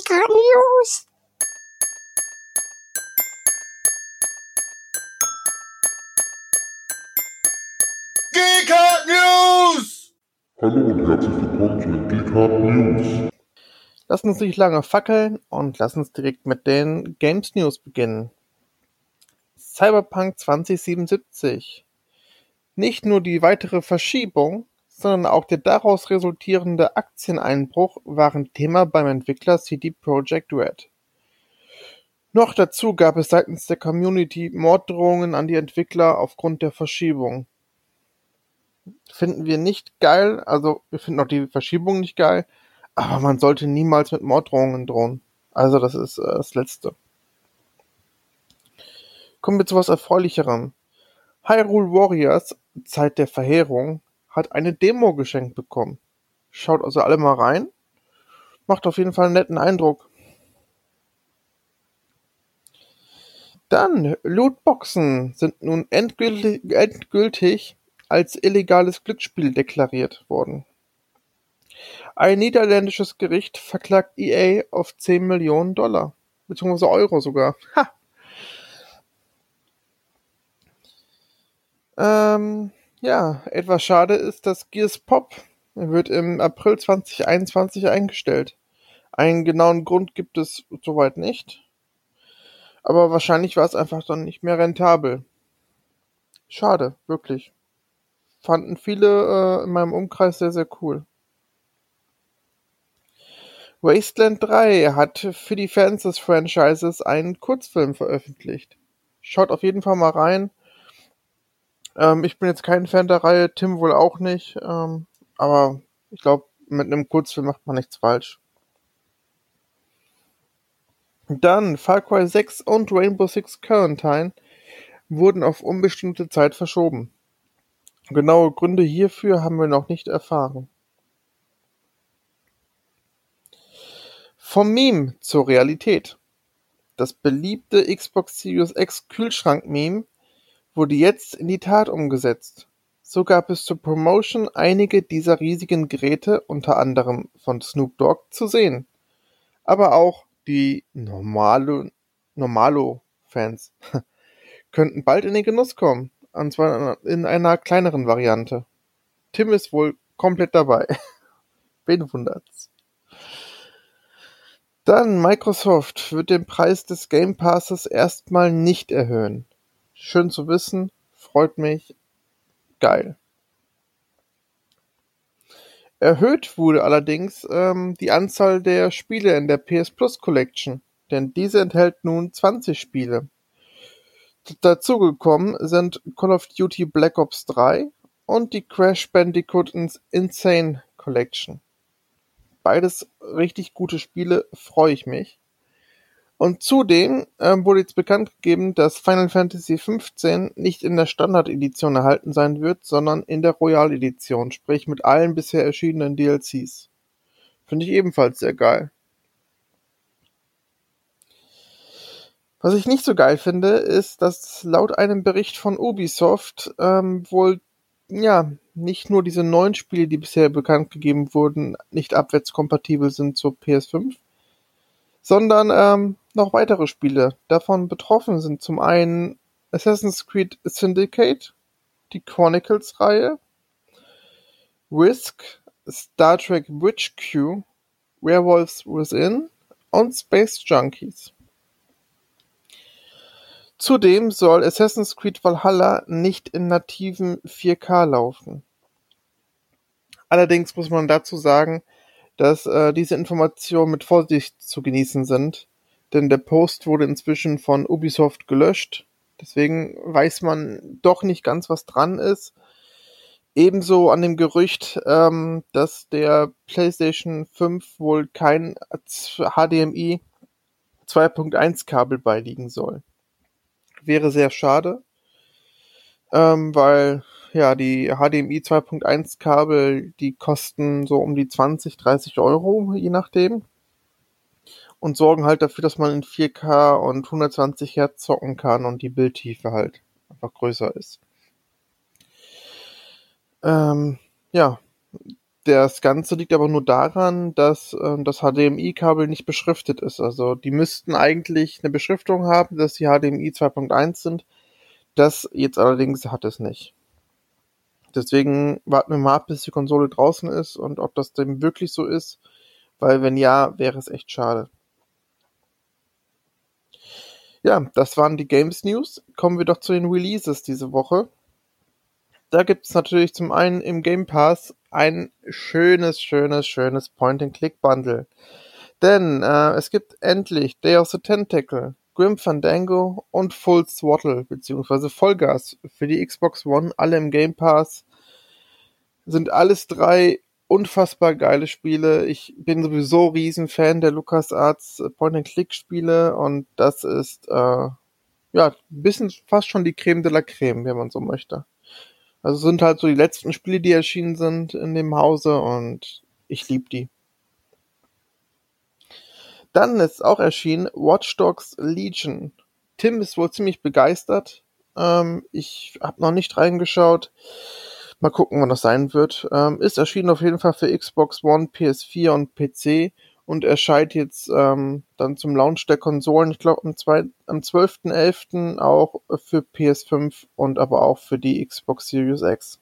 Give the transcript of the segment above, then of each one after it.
GK News. GK News! Hallo und herzlich willkommen zu den Geekart News. Lass uns nicht lange fackeln und lass uns direkt mit den Games News beginnen. Cyberpunk 2077. Nicht nur die weitere Verschiebung, sondern auch der daraus resultierende Aktieneinbruch waren Thema beim Entwickler CD Projekt Red. Noch dazu gab es seitens der Community Morddrohungen an die Entwickler aufgrund der Verschiebung. Finden wir nicht geil, also wir finden auch die Verschiebung nicht geil, aber man sollte niemals mit Morddrohungen drohen. Also das ist äh, das Letzte. Kommen wir zu was Erfreulicherem. Hyrule Warriors, Zeit der Verheerung, hat eine Demo geschenkt bekommen. Schaut also alle mal rein. Macht auf jeden Fall einen netten Eindruck. Dann, Lootboxen sind nun endgültig, endgültig als illegales Glücksspiel deklariert worden. Ein niederländisches Gericht verklagt EA auf 10 Millionen Dollar. Beziehungsweise Euro sogar. Ha! Ähm, ja, etwas schade ist, dass Gears Pop wird im April 2021 eingestellt. Einen genauen Grund gibt es soweit nicht. Aber wahrscheinlich war es einfach dann nicht mehr rentabel. Schade, wirklich. Fanden viele äh, in meinem Umkreis sehr, sehr cool. Wasteland 3 hat für die Fans des Franchises einen Kurzfilm veröffentlicht. Schaut auf jeden Fall mal rein. Ähm, ich bin jetzt kein Fan der Reihe, Tim wohl auch nicht. Ähm, aber ich glaube, mit einem Kurzfilm macht man nichts falsch. Dann Far Cry 6 und Rainbow Six Quarantine wurden auf unbestimmte Zeit verschoben. Genaue Gründe hierfür haben wir noch nicht erfahren. Vom Meme zur Realität. Das beliebte Xbox Series X Kühlschrank-Meme wurde jetzt in die Tat umgesetzt. So gab es zur Promotion einige dieser riesigen Geräte, unter anderem von Snoop Dogg, zu sehen. Aber auch die Normalo, Normalo-Fans könnten bald in den Genuss kommen. Und zwar in einer kleineren Variante. Tim ist wohl komplett dabei. Wen wundert's? Dann Microsoft wird den Preis des Game Passes erstmal nicht erhöhen. Schön zu wissen, freut mich, geil. Erhöht wurde allerdings ähm, die Anzahl der Spiele in der PS Plus Collection, denn diese enthält nun 20 Spiele. Dazugekommen sind Call of Duty Black Ops 3 und die Crash Bandicoot Insane Collection. Beides richtig gute Spiele, freue ich mich. Und zudem ähm, wurde jetzt bekannt gegeben, dass Final Fantasy XV nicht in der Standard-Edition erhalten sein wird, sondern in der Royal-Edition, sprich mit allen bisher erschienenen DLCs. Finde ich ebenfalls sehr geil. Was ich nicht so geil finde, ist, dass laut einem Bericht von Ubisoft ähm, wohl ja nicht nur diese neun Spiele, die bisher bekannt gegeben wurden, nicht abwärtskompatibel sind zur PS5, sondern ähm, noch weitere Spiele. Davon betroffen sind zum einen Assassin's Creed Syndicate, die Chronicles-Reihe, Risk, Star Trek Bridge Q, Werewolves Within und Space Junkies. Zudem soll Assassin's Creed Valhalla nicht in nativen 4K laufen. Allerdings muss man dazu sagen, dass äh, diese Informationen mit Vorsicht zu genießen sind, denn der Post wurde inzwischen von Ubisoft gelöscht. Deswegen weiß man doch nicht ganz, was dran ist. Ebenso an dem Gerücht, ähm, dass der PlayStation 5 wohl kein HDMI 2.1 Kabel beiliegen soll. Wäre sehr schade, ähm, weil ja die HDMI 2.1 Kabel, die kosten so um die 20, 30 Euro, je nachdem und sorgen halt dafür, dass man in 4K und 120 Hertz zocken kann und die Bildtiefe halt einfach größer ist. Ähm, ja, Das Ganze liegt aber nur daran, dass äh, das HDMI-Kabel nicht beschriftet ist. Also die müssten eigentlich eine Beschriftung haben, dass sie HDMI 2.1 sind. Das jetzt allerdings hat es nicht. Deswegen warten wir mal ab, bis die Konsole draußen ist und ob das denn wirklich so ist. Weil wenn ja, wäre es echt schade. Ja, das waren die Games News. Kommen wir doch zu den Releases diese Woche. Da gibt es natürlich zum einen im Game Pass ein schönes, schönes, schönes Point-and-Click-Bundle. Denn äh, es gibt endlich Day of the Tentacle, Grim Fandango und Full Throttle bzw. Vollgas für die Xbox One, alle im Game Pass. Sind alles drei unfassbar geile Spiele. Ich bin sowieso Riesenfan der LucasArts Point-and-Click-Spiele und das ist äh, ja ein bisschen fast schon die Creme de la Creme, wenn man so möchte. Also sind halt so die letzten Spiele, die erschienen sind in dem Hause und ich liebe die. Dann ist auch erschienen Watch Dogs Legion. Tim ist wohl ziemlich begeistert. Ähm, ich habe noch nicht reingeschaut. Mal gucken, wann das sein wird. Ähm, ist erschienen auf jeden Fall für Xbox One, PS4 und PC und erscheint jetzt ähm, dann zum Launch der Konsolen, ich glaube am, am 12.11. auch für PS5 und aber auch für die Xbox Series X.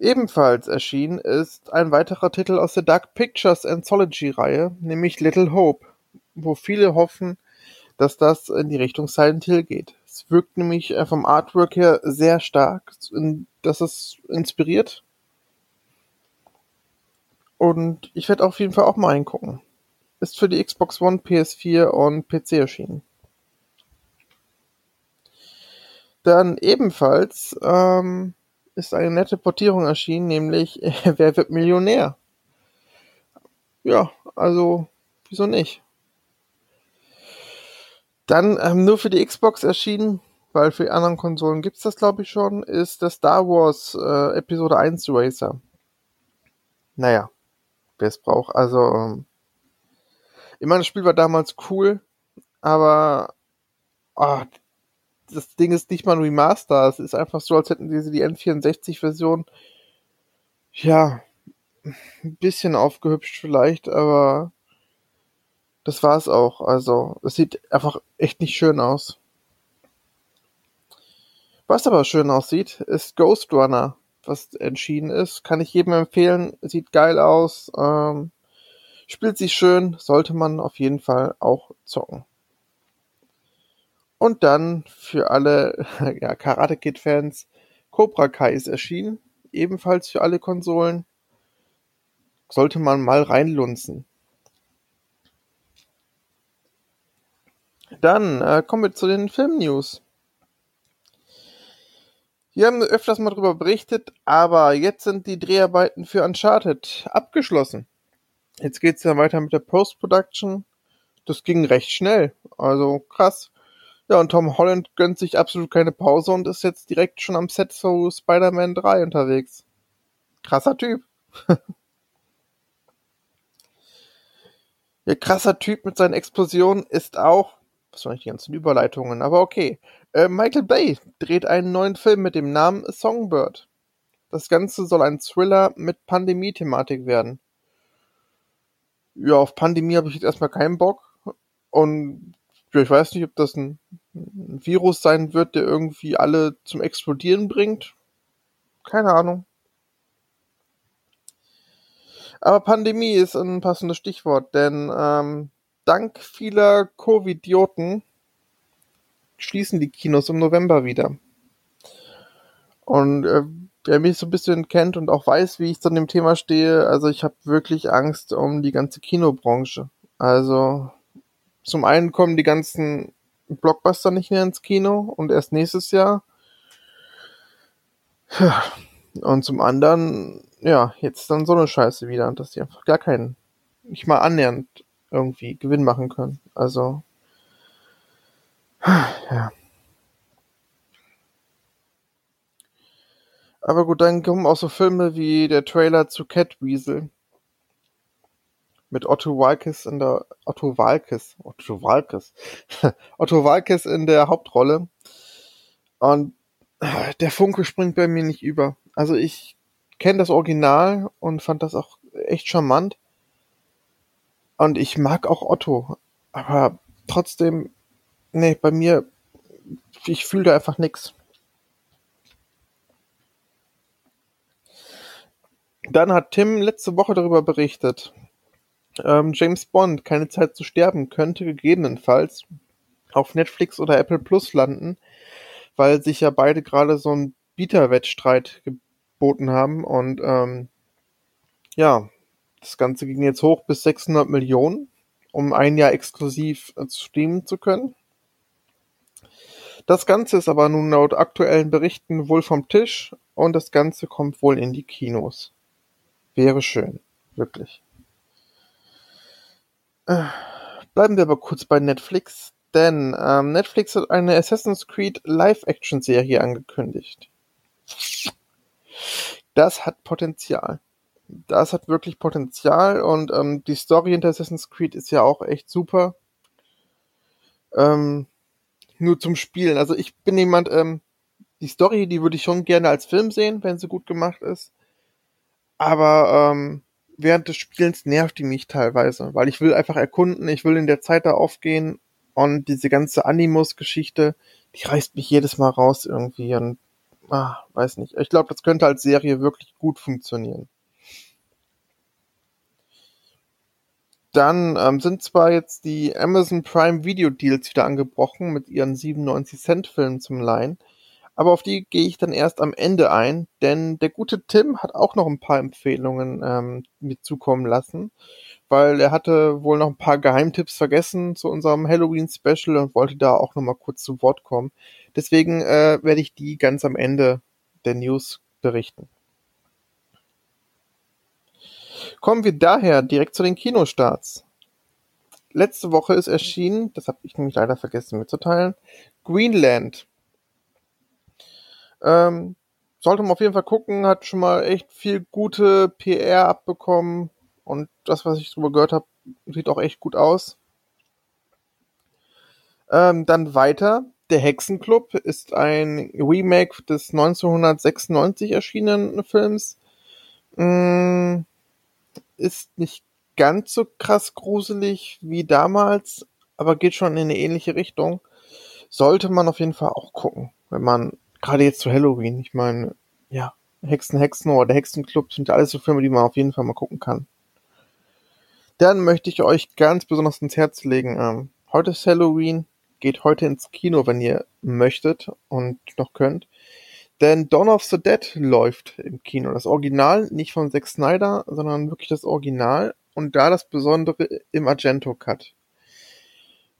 Ebenfalls erschienen ist ein weiterer Titel aus der Dark Pictures Anthology-Reihe, nämlich Little Hope, wo viele hoffen, dass das in die Richtung Silent Hill geht. Es wirkt nämlich äh, vom Artwork her sehr stark, dass es inspiriert und ich werde auf jeden Fall auch mal reingucken. Ist für die Xbox One, PS4 und PC erschienen. Dann ebenfalls ähm, ist eine nette Portierung erschienen, nämlich Wer wird Millionär? Ja, also wieso nicht? Dann ähm, nur für die Xbox erschienen, weil für die anderen Konsolen gibt's das glaube ich schon, ist der Star Wars äh, Episode 1 Racer. Naja, wer es braucht. Also, ähm, ich meine, das Spiel war damals cool, aber oh, das Ding ist nicht mal ein Remaster. Es ist einfach so, als hätten sie die N64-Version ja ein bisschen aufgehübscht vielleicht, aber das war es auch. Also, es sieht einfach echt nicht schön aus. Was aber schön aussieht, ist Ghost Runner was entschieden ist. Kann ich jedem empfehlen. Sieht geil aus. Ähm, spielt sich schön. Sollte man auf jeden Fall auch zocken. Und dann für alle ja, Karate Kid Fans Cobra Kai ist erschienen. Ebenfalls für alle Konsolen. Sollte man mal reinlunzen. Dann äh, kommen wir zu den Film-News. Wir haben öfters mal darüber berichtet, aber jetzt sind die Dreharbeiten für Uncharted abgeschlossen. Jetzt geht's ja weiter mit der Post-Production. Das ging recht schnell. Also krass. Ja, und Tom Holland gönnt sich absolut keine Pause und ist jetzt direkt schon am Set zu Spider-Man 3 unterwegs. Krasser Typ. ja, krasser Typ mit seinen Explosionen ist auch was waren die ganzen Überleitungen? Aber okay. Äh, Michael Bay dreht einen neuen Film mit dem Namen Songbird. Das Ganze soll ein Thriller mit Pandemie-Thematik werden. Ja, auf Pandemie habe ich jetzt erstmal keinen Bock. Und ja, ich weiß nicht, ob das ein, ein Virus sein wird, der irgendwie alle zum Explodieren bringt. Keine Ahnung. Aber Pandemie ist ein passendes Stichwort, denn ähm, dank vieler Covidioten schließen die Kinos im November wieder. Und äh, wer mich so ein bisschen kennt und auch weiß, wie ich zu dem Thema stehe, also ich habe wirklich Angst um die ganze Kinobranche. Also zum einen kommen die ganzen Blockbuster nicht mehr ins Kino und erst nächstes Jahr. Und zum anderen, ja, jetzt dann so eine Scheiße wieder, dass die einfach gar keinen, nicht mal annähernd irgendwie Gewinn machen können. Also, ja. Aber gut, dann kommen auch so Filme wie der Trailer zu Catweasel. Mit Otto Walkes in der, Otto Walkes, Otto Walkes, Otto Walkes in der Hauptrolle. Und der Funke springt bei mir nicht über. Also ich kenne das Original und fand das auch echt charmant. Und ich mag auch Otto. Aber trotzdem, nee, bei mir, ich fühle da einfach nix. Dann hat Tim letzte Woche darüber berichtet. Ähm, James Bond, keine Zeit zu sterben, könnte gegebenenfalls auf Netflix oder Apple Plus landen, weil sich ja beide gerade so einen Bieterwettstreit geboten haben und ähm, ja, das Ganze ging jetzt hoch bis 600 Millionen, um ein Jahr exklusiv äh, streamen zu können. Das Ganze ist aber nun laut aktuellen Berichten wohl vom Tisch und das Ganze kommt wohl in die Kinos. Wäre schön, wirklich. Bleiben wir aber kurz bei Netflix, denn ähm, Netflix hat eine Assassin's Creed Live-Action-Serie angekündigt. Das hat Potenzial. Das hat wirklich Potenzial und ähm, die Story hinter Assassin's Creed ist ja auch echt super. Ähm, nur zum Spielen. Also ich bin jemand, ähm, die Story, die würde ich schon gerne als Film sehen, wenn sie gut gemacht ist. Aber ähm, während des Spielens nervt die mich teilweise, weil ich will einfach erkunden, ich will in der Zeit da aufgehen und diese ganze Animus-Geschichte, die reißt mich jedes Mal raus irgendwie und ah, weiß nicht. Ich glaube, das könnte als Serie wirklich gut funktionieren. Dann ähm, sind zwar jetzt die Amazon Prime Video Deals wieder angebrochen mit ihren 97 Cent Filmen zum Leihen, aber auf die gehe ich dann erst am Ende ein, denn der gute Tim hat auch noch ein paar Empfehlungen ähm, mit zukommen lassen, weil er hatte wohl noch ein paar Geheimtipps vergessen zu unserem Halloween Special und wollte da auch noch mal kurz zu Wort kommen. Deswegen äh, werde ich die ganz am Ende der News berichten. Kommen wir daher direkt zu den Kinostarts. Letzte Woche ist erschienen, das habe ich nämlich leider vergessen mitzuteilen, Greenland. Ähm, sollte man auf jeden Fall gucken, hat schon mal echt viel gute PR abbekommen und das, was ich darüber gehört habe, sieht auch echt gut aus. Ähm, dann weiter. Der Hexenclub ist ein Remake des 1996 erschienenen Films. Mm, ist nicht ganz so krass gruselig wie damals, aber geht schon in eine ähnliche Richtung. Sollte man auf jeden Fall auch gucken, wenn man gerade jetzt zu Halloween, ich meine, ja, Hexen, Hexen oder der Hexenclub sind ja alles so Filme, die man auf jeden Fall mal gucken kann. Dann möchte ich euch ganz besonders ins Herz legen. Ähm, heute ist Halloween, geht heute ins Kino, wenn ihr möchtet und noch könnt. Denn Dawn of the Dead läuft im Kino. Das Original, nicht von Zack Snyder, sondern wirklich das Original. Und da das Besondere im Argento Cut.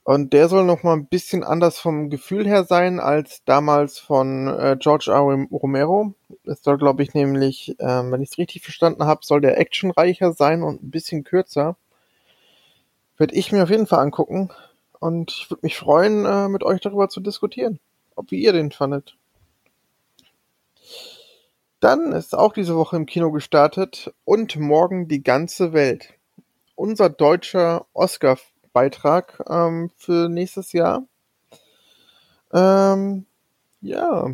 Und der soll noch mal ein bisschen anders vom Gefühl her sein als damals von äh, George R. Romero. Es soll, glaube ich, nämlich, ähm, wenn ich es richtig verstanden habe, soll der actionreicher sein und ein bisschen kürzer. Werde ich mir auf jeden Fall angucken. Und ich würde mich freuen, äh, mit euch darüber zu diskutieren. Ob wie ihr den fandet. Dann ist auch diese Woche im Kino gestartet und morgen die ganze Welt. Unser deutscher Oscar-Beitrag ähm, für nächstes Jahr. Ähm, ja,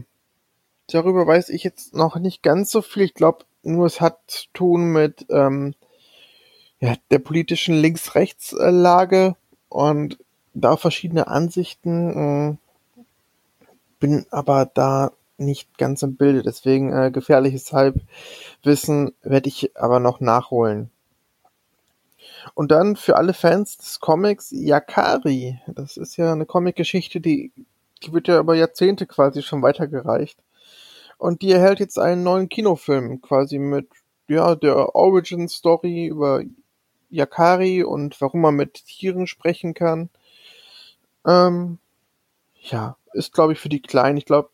darüber weiß ich jetzt noch nicht ganz so viel. Ich glaube, nur es hat zu tun mit ähm, ja, der politischen Links-Rechts-Lage und da verschiedene Ansichten. Äh, bin aber da nicht ganz im Bilde, deswegen äh, gefährliches Halbwissen werde ich aber noch nachholen. Und dann für alle Fans des Comics Yakari. Das ist ja eine Comicgeschichte, die, die wird ja über Jahrzehnte quasi schon weitergereicht. Und die erhält jetzt einen neuen Kinofilm, quasi mit ja, der Origin Story über Yakari und warum man mit Tieren sprechen kann. Ähm, ja, ist glaube ich für die Kleinen. Ich glaube,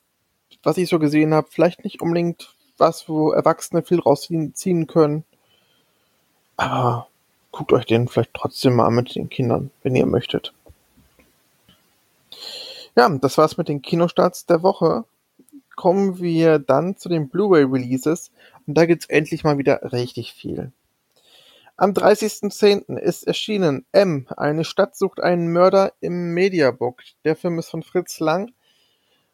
was ich so gesehen habe, vielleicht nicht unbedingt was, wo Erwachsene viel rausziehen können. Aber guckt euch den vielleicht trotzdem mal mit den Kindern, wenn ihr möchtet. Ja, das war's mit den Kinostarts der Woche. Kommen wir dann zu den Blu-ray-Releases und da gibt's endlich mal wieder richtig viel. Am 30.10. ist erschienen M, eine Stadt sucht einen Mörder im Mediabook. Der Film ist von Fritz Lang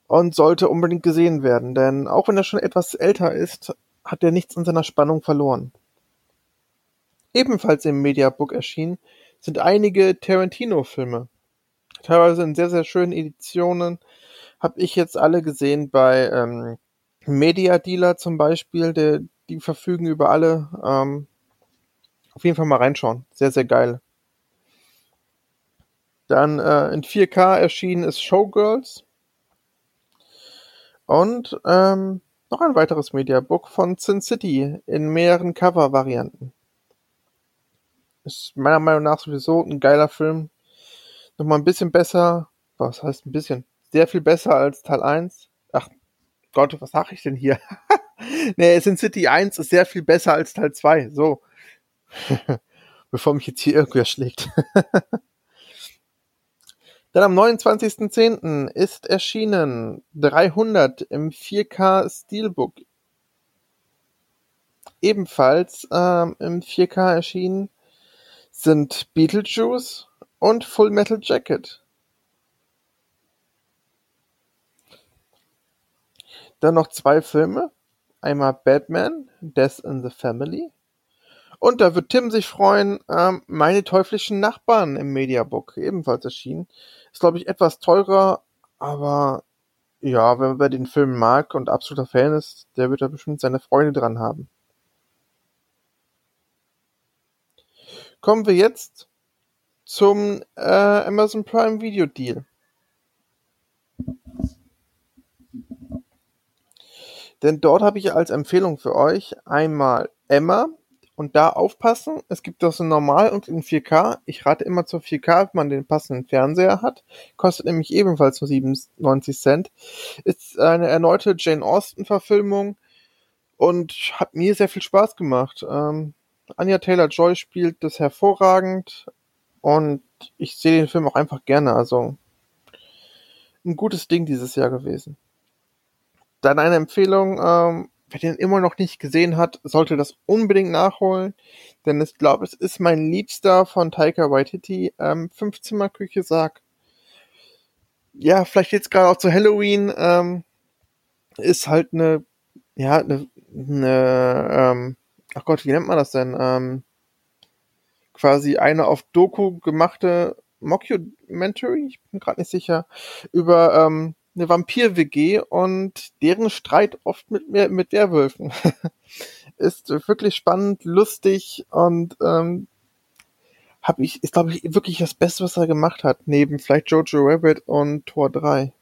und sollte unbedingt gesehen werden, denn auch wenn er schon etwas älter ist, hat er nichts an seiner Spannung verloren. Ebenfalls im Mediabook erschienen sind einige Tarantino-Filme. Teilweise in sehr, sehr schönen Editionen. Habe ich jetzt alle gesehen bei ähm, Media Dealer zum Beispiel, der, die verfügen über alle. Ähm, auf jeden Fall mal reinschauen. Sehr, sehr geil. Dann äh, in 4K erschienen ist Showgirls. Und ähm, noch ein weiteres Mediabook von Sin City in mehreren Cover-Varianten. Ist meiner Meinung nach sowieso ein geiler Film. Nochmal ein bisschen besser. Was heißt ein bisschen? Sehr viel besser als Teil 1. Ach Gott, was sag ich denn hier? nee, Sin City 1 ist sehr viel besser als Teil 2. So. Bevor mich jetzt hier irgendwer schlägt. Dann am 29.10. ist erschienen 300 im 4K Steelbook. Ebenfalls ähm, im 4K erschienen sind Beetlejuice und Full Metal Jacket. Dann noch zwei Filme. Einmal Batman, Death in the Family. Und da wird Tim sich freuen, ähm, meine teuflischen Nachbarn im Mediabook ebenfalls erschienen. Ist, glaube ich, etwas teurer, aber ja, wenn man den Film mag und absoluter Fan ist, der wird da bestimmt seine Freude dran haben. Kommen wir jetzt zum äh, Amazon Prime Video Deal. Denn dort habe ich als Empfehlung für euch einmal Emma und da aufpassen. Es gibt das in normal und in 4K. Ich rate immer zur 4K, wenn man den passenden Fernseher hat. Kostet nämlich ebenfalls nur 97 Cent. Ist eine erneute Jane Austen Verfilmung und hat mir sehr viel Spaß gemacht. Ähm, Anya Taylor-Joy spielt das hervorragend und ich sehe den Film auch einfach gerne. Also ein gutes Ding dieses Jahr gewesen. Dann eine Empfehlung, ähm, wer den immer noch nicht gesehen hat, sollte das unbedingt nachholen, denn ich glaube, es ist mein Liebster von Taika Waititi, ähm, Fünfzimmerküche Sarg. Ja, vielleicht jetzt gerade auch zu Halloween, ähm, ist halt eine, ja, eine, eine ähm, ach Gott, wie nennt man das denn? Ähm, quasi eine auf Doku gemachte Mockumentary, ich bin gerade nicht sicher, über ähm, eine Vampir-WG und deren Streit oft mit, mit Werwölfen. ist wirklich spannend, lustig und ähm, hab ich, ist glaube ich wirklich das Beste, was er gemacht hat, neben vielleicht Jojo Rabbit und Tor 3.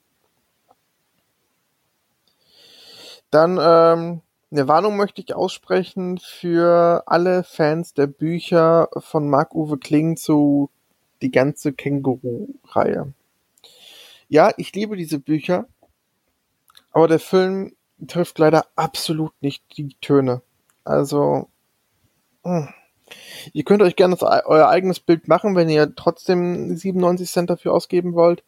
Dann ähm, eine Warnung möchte ich aussprechen für alle Fans der Bücher von Marc-Uwe Kling zu die ganze Känguru-Reihe. Ja, ich liebe diese Bücher, aber der Film trifft leider absolut nicht die Töne. Also, hm. ihr könnt euch gerne euer eigenes Bild machen, wenn ihr trotzdem 97 Cent dafür ausgeben wollt.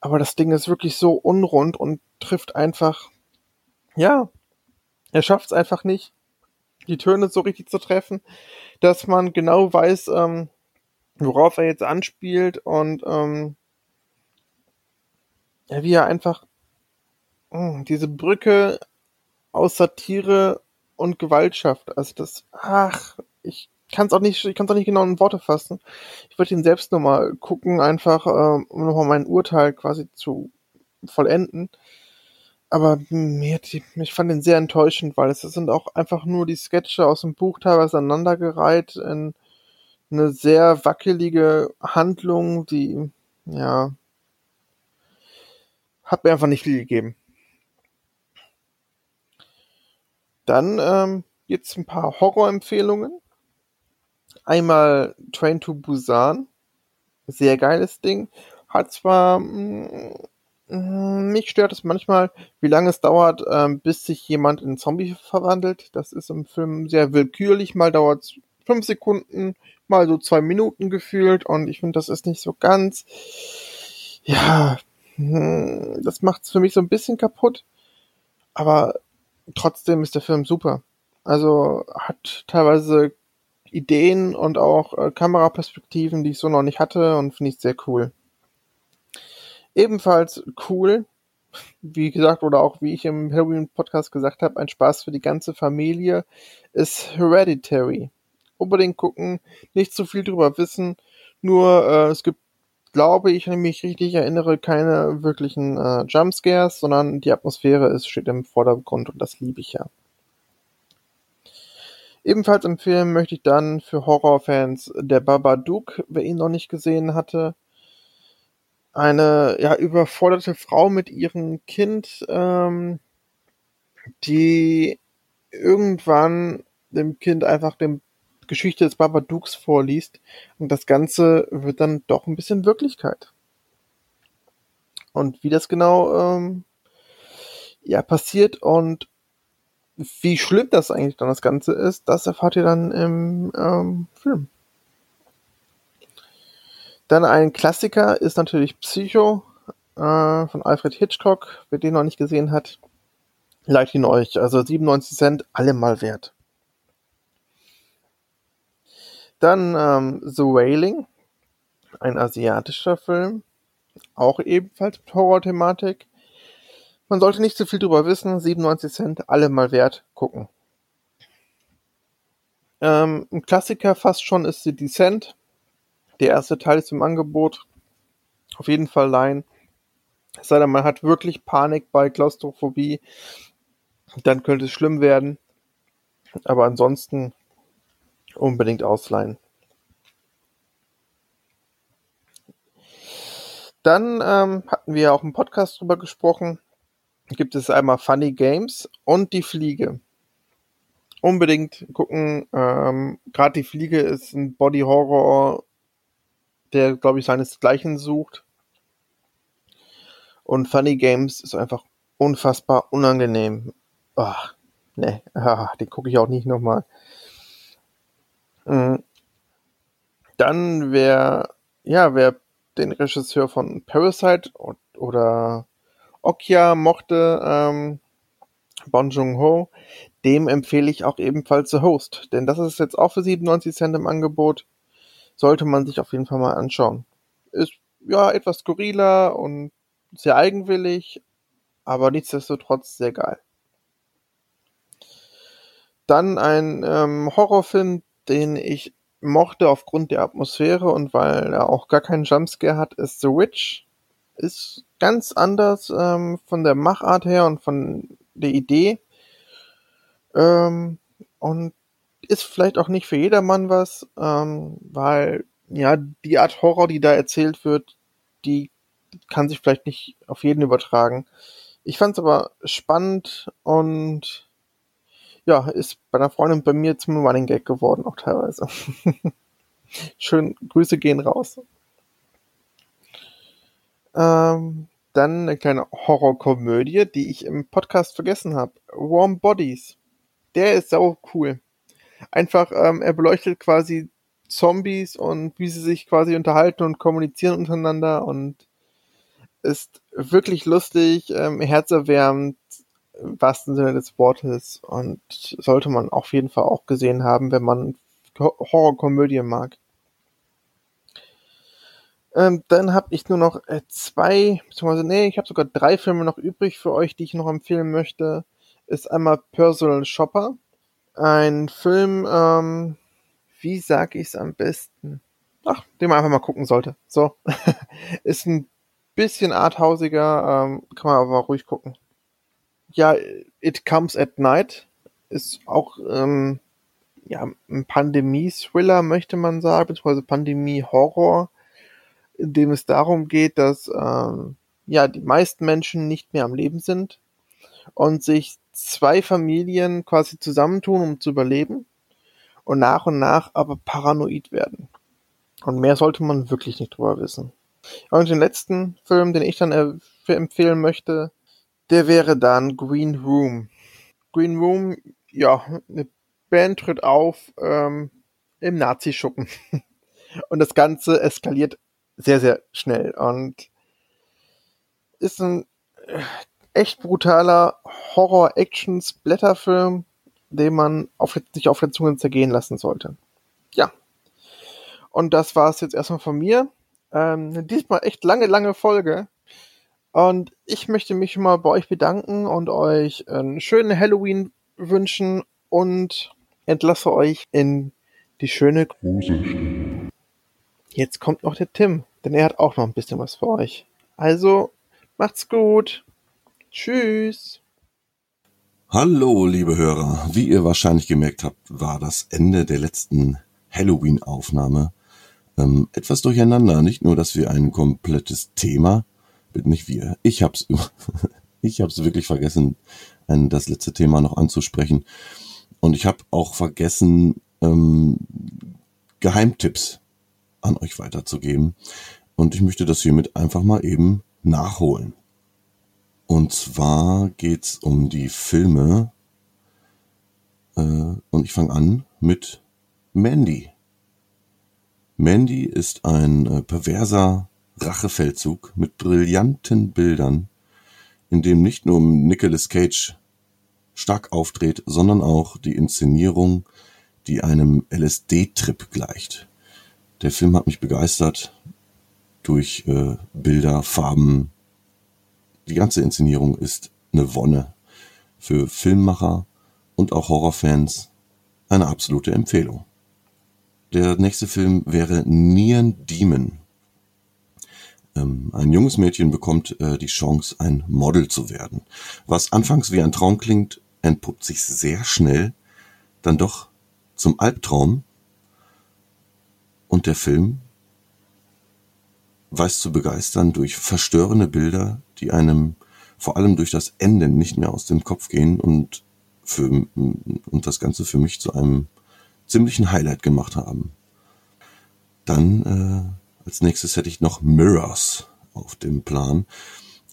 Aber das Ding ist wirklich so unrund und trifft einfach, ja, er schafft es einfach nicht, die Töne so richtig zu treffen, dass man genau weiß, ähm, worauf er jetzt anspielt und ähm, ja, wie er einfach mh, hm, diese Brücke aus Satire und Gewalt schafft. Also das, ach, ich kann es auch nicht, ich kann auch nicht genau in Worte fassen. Ich würde ihn selbst nochmal gucken, einfach ähm, um nochmal mein Urteil quasi zu vollenden. Aber mir, ich fand den sehr enttäuschend, weil es sind auch einfach nur die Sketche aus dem Buch teilweise aneinandergereiht in eine sehr wackelige Handlung, die, ja, hat mir einfach nicht viel gegeben. Dann ähm, jetzt ein paar Horrorempfehlungen. Einmal Train to Busan. Sehr geiles Ding. Hat zwar mh, hm, mich stört es manchmal, wie lange es dauert, ähm, bis sich jemand in Zombie verwandelt. Das ist im Film sehr willkürlich. Mal dauert es fünf Sekunden, mal so zwei Minuten gefühlt. Und ich finde, das ist nicht so ganz. Ja, hm, das macht es für mich so ein bisschen kaputt. Aber trotzdem ist der Film super. Also hat teilweise Ideen und auch äh, Kameraperspektiven, die ich so noch nicht hatte und finde ich sehr cool. Ebenfalls cool wie gesagt, oder auch wie ich im Halloween-Podcast gesagt habe, ein Spaß für die ganze Familie, ist Hereditary. Unbedingt gucken, nicht zu viel drüber wissen, nur äh, es gibt, glaube ich, wenn ich mich richtig erinnere, keine wirklichen äh, Jumpscares, sondern die Atmosphäre ist, steht im Vordergrund und das liebe ich ja. Ebenfalls empfehlen möchte ich dann für Horrorfans der Babadook, wer ihn noch nicht gesehen hatte eine ja überforderte Frau mit ihrem Kind, ähm, die irgendwann dem Kind einfach dem Geschichte des Babadooks vorliest und das Ganze wird dann doch ein bisschen Wirklichkeit. Und wie das genau ähm, ja passiert und wie schlimm das eigentlich dann das Ganze ist, das erfahrt ihr dann im ähm, Film. Dann ein Klassiker ist natürlich Psycho äh, von Alfred Hitchcock. Wer den noch nicht gesehen hat, leitet ihn euch. Also 97 Cent, alle mal wert. Dann ähm, The Wailing, ein asiatischer Film, auch ebenfalls mit Horror-Thematik. Man sollte nicht zu viel drüber wissen, 97 Cent, alle mal wert, gucken. Ähm, ein Klassiker fast schon ist The Descent der erste Teil ist im Angebot. Auf jeden Fall leihen. Es sei denn, man hat wirklich Panik bei Klaustrophobie. Dann könnte es schlimm werden. Aber ansonsten unbedingt ausleihen. Dann ähm, hatten wir auch im Podcast drüber gesprochen. Gibt es einmal Funny Games und die Fliege. Unbedingt gucken. Ähm, Gerade die Fliege ist ein Body Horror der, glaube ich, seinesgleichen sucht. Und Funny Games ist einfach unfassbar unangenehm. Ach, ne, ah, den gucke ich auch nicht nochmal. Mhm. Dann wer, ja, wer den Regisseur von Parasite oder Okja mochte, ähm, Bon Joon-ho, dem empfehle ich auch ebenfalls The Host, denn das ist jetzt auch für 97 Cent im Angebot sollte man sich auf jeden Fall mal anschauen. Ist ja etwas skurriler und sehr eigenwillig, aber nichtsdestotrotz sehr geil. Dann ein ähm, Horrorfilm, den ich mochte aufgrund der Atmosphäre und weil er auch gar keinen Jumpscare hat, ist The Witch. Ist ganz anders ähm, von der Machart her und von der Idee. Ähm, und ist vielleicht auch nicht für jedermann was, ähm, weil ja die Art Horror, die da erzählt wird, die kann sich vielleicht nicht auf jeden übertragen. Ich fand es aber spannend und ja, ist bei einer Freundin bei mir zum Running Gag geworden, auch teilweise. Schön, Grüße gehen raus. Ähm, dann eine kleine Horrorkomödie, die ich im Podcast vergessen habe. Warm Bodies. Der ist sau cool. Einfach, ähm, er beleuchtet quasi Zombies und wie sie sich quasi unterhalten und kommunizieren untereinander und ist wirklich lustig, ähm, herzerwärmend, im wahrsten Sinne des Wortes und sollte man auf jeden Fall auch gesehen haben, wenn man Horrorkomödie mag. Ähm, dann habe ich nur noch äh, zwei, beziehungsweise nee, ich habe sogar drei Filme noch übrig für euch, die ich noch empfehlen möchte. Ist einmal Personal Shopper ein Film, ähm, wie sag ich's am besten? Ach, den man einfach mal gucken sollte. So. ist ein bisschen arthausiger, ähm, kann man aber ruhig gucken. Ja, It Comes at Night ist auch ähm, ja, ein Pandemie-Thriller, möchte man sagen, beziehungsweise Pandemie-Horror, in dem es darum geht, dass ähm, ja die meisten Menschen nicht mehr am Leben sind und sich zwei Familien quasi zusammentun, um zu überleben und nach und nach aber paranoid werden. Und mehr sollte man wirklich nicht drüber wissen. Und den letzten Film, den ich dann empfehlen möchte, der wäre dann Green Room. Green Room, ja, eine Band tritt auf ähm, im Nazi-Schuppen. Und das Ganze eskaliert sehr, sehr schnell und ist ein echt brutaler Horror-Action-Splatter-Film, den man auf, sich auf der Zunge zergehen lassen sollte. Ja. Und das war es jetzt erstmal von mir. Ähm, diesmal echt lange, lange Folge. Und ich möchte mich mal bei euch bedanken und euch einen schönen Halloween wünschen und entlasse euch in die schöne. Gruselstimme. Jetzt kommt noch der Tim, denn er hat auch noch ein bisschen was für euch. Also, macht's gut. Tschüss. Hallo, liebe Hörer. Wie ihr wahrscheinlich gemerkt habt, war das Ende der letzten Halloween-Aufnahme ähm, etwas durcheinander. Nicht nur, dass wir ein komplettes Thema, nicht wir, ich hab's, ich hab's wirklich vergessen, das letzte Thema noch anzusprechen. Und ich habe auch vergessen, ähm, Geheimtipps an euch weiterzugeben. Und ich möchte das hiermit einfach mal eben nachholen. Und zwar geht's um die Filme. Äh, und ich fange an mit Mandy. Mandy ist ein äh, perverser Rachefeldzug mit brillanten Bildern, in dem nicht nur Nicolas Cage stark auftritt, sondern auch die Inszenierung, die einem LSD-Trip gleicht. Der Film hat mich begeistert durch äh, Bilder, Farben, die ganze Inszenierung ist eine Wonne. Für Filmmacher und auch Horrorfans eine absolute Empfehlung. Der nächste Film wäre Neon Demon. Ähm, ein junges Mädchen bekommt äh, die Chance, ein Model zu werden. Was anfangs wie ein Traum klingt, entpuppt sich sehr schnell dann doch zum Albtraum. Und der Film weiß zu begeistern durch verstörende Bilder, die einem vor allem durch das Ende nicht mehr aus dem Kopf gehen und für, und das Ganze für mich zu einem ziemlichen Highlight gemacht haben. Dann äh, als nächstes hätte ich noch Mirrors auf dem Plan.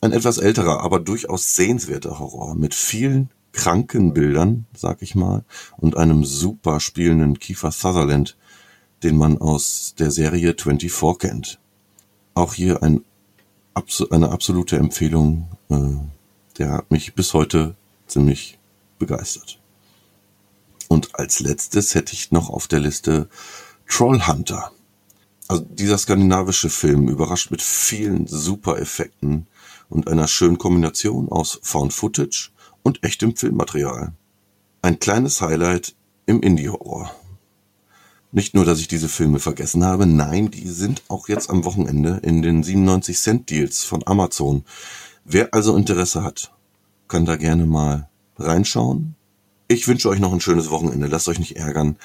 Ein etwas älterer, aber durchaus sehenswerter Horror mit vielen kranken Bildern, sag ich mal, und einem super spielenden Kiefer Sutherland, den man aus der Serie 24 kennt. Auch hier ein, eine absolute Empfehlung. Äh, der hat mich bis heute ziemlich begeistert. Und als letztes hätte ich noch auf der Liste Trollhunter. Also dieser skandinavische Film überrascht mit vielen super Effekten und einer schönen Kombination aus Found Footage und echtem Filmmaterial. Ein kleines Highlight im Indie-Horror. Nicht nur, dass ich diese Filme vergessen habe, nein, die sind auch jetzt am Wochenende in den 97 Cent Deals von Amazon. Wer also Interesse hat, kann da gerne mal reinschauen. Ich wünsche euch noch ein schönes Wochenende. Lasst euch nicht ärgern.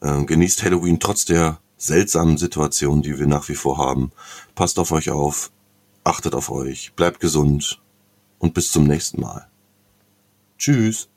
Ähm, genießt Halloween trotz der seltsamen Situation, die wir nach wie vor haben. Passt auf euch auf. Achtet auf euch. Bleibt gesund. Und bis zum nächsten Mal. Tschüss.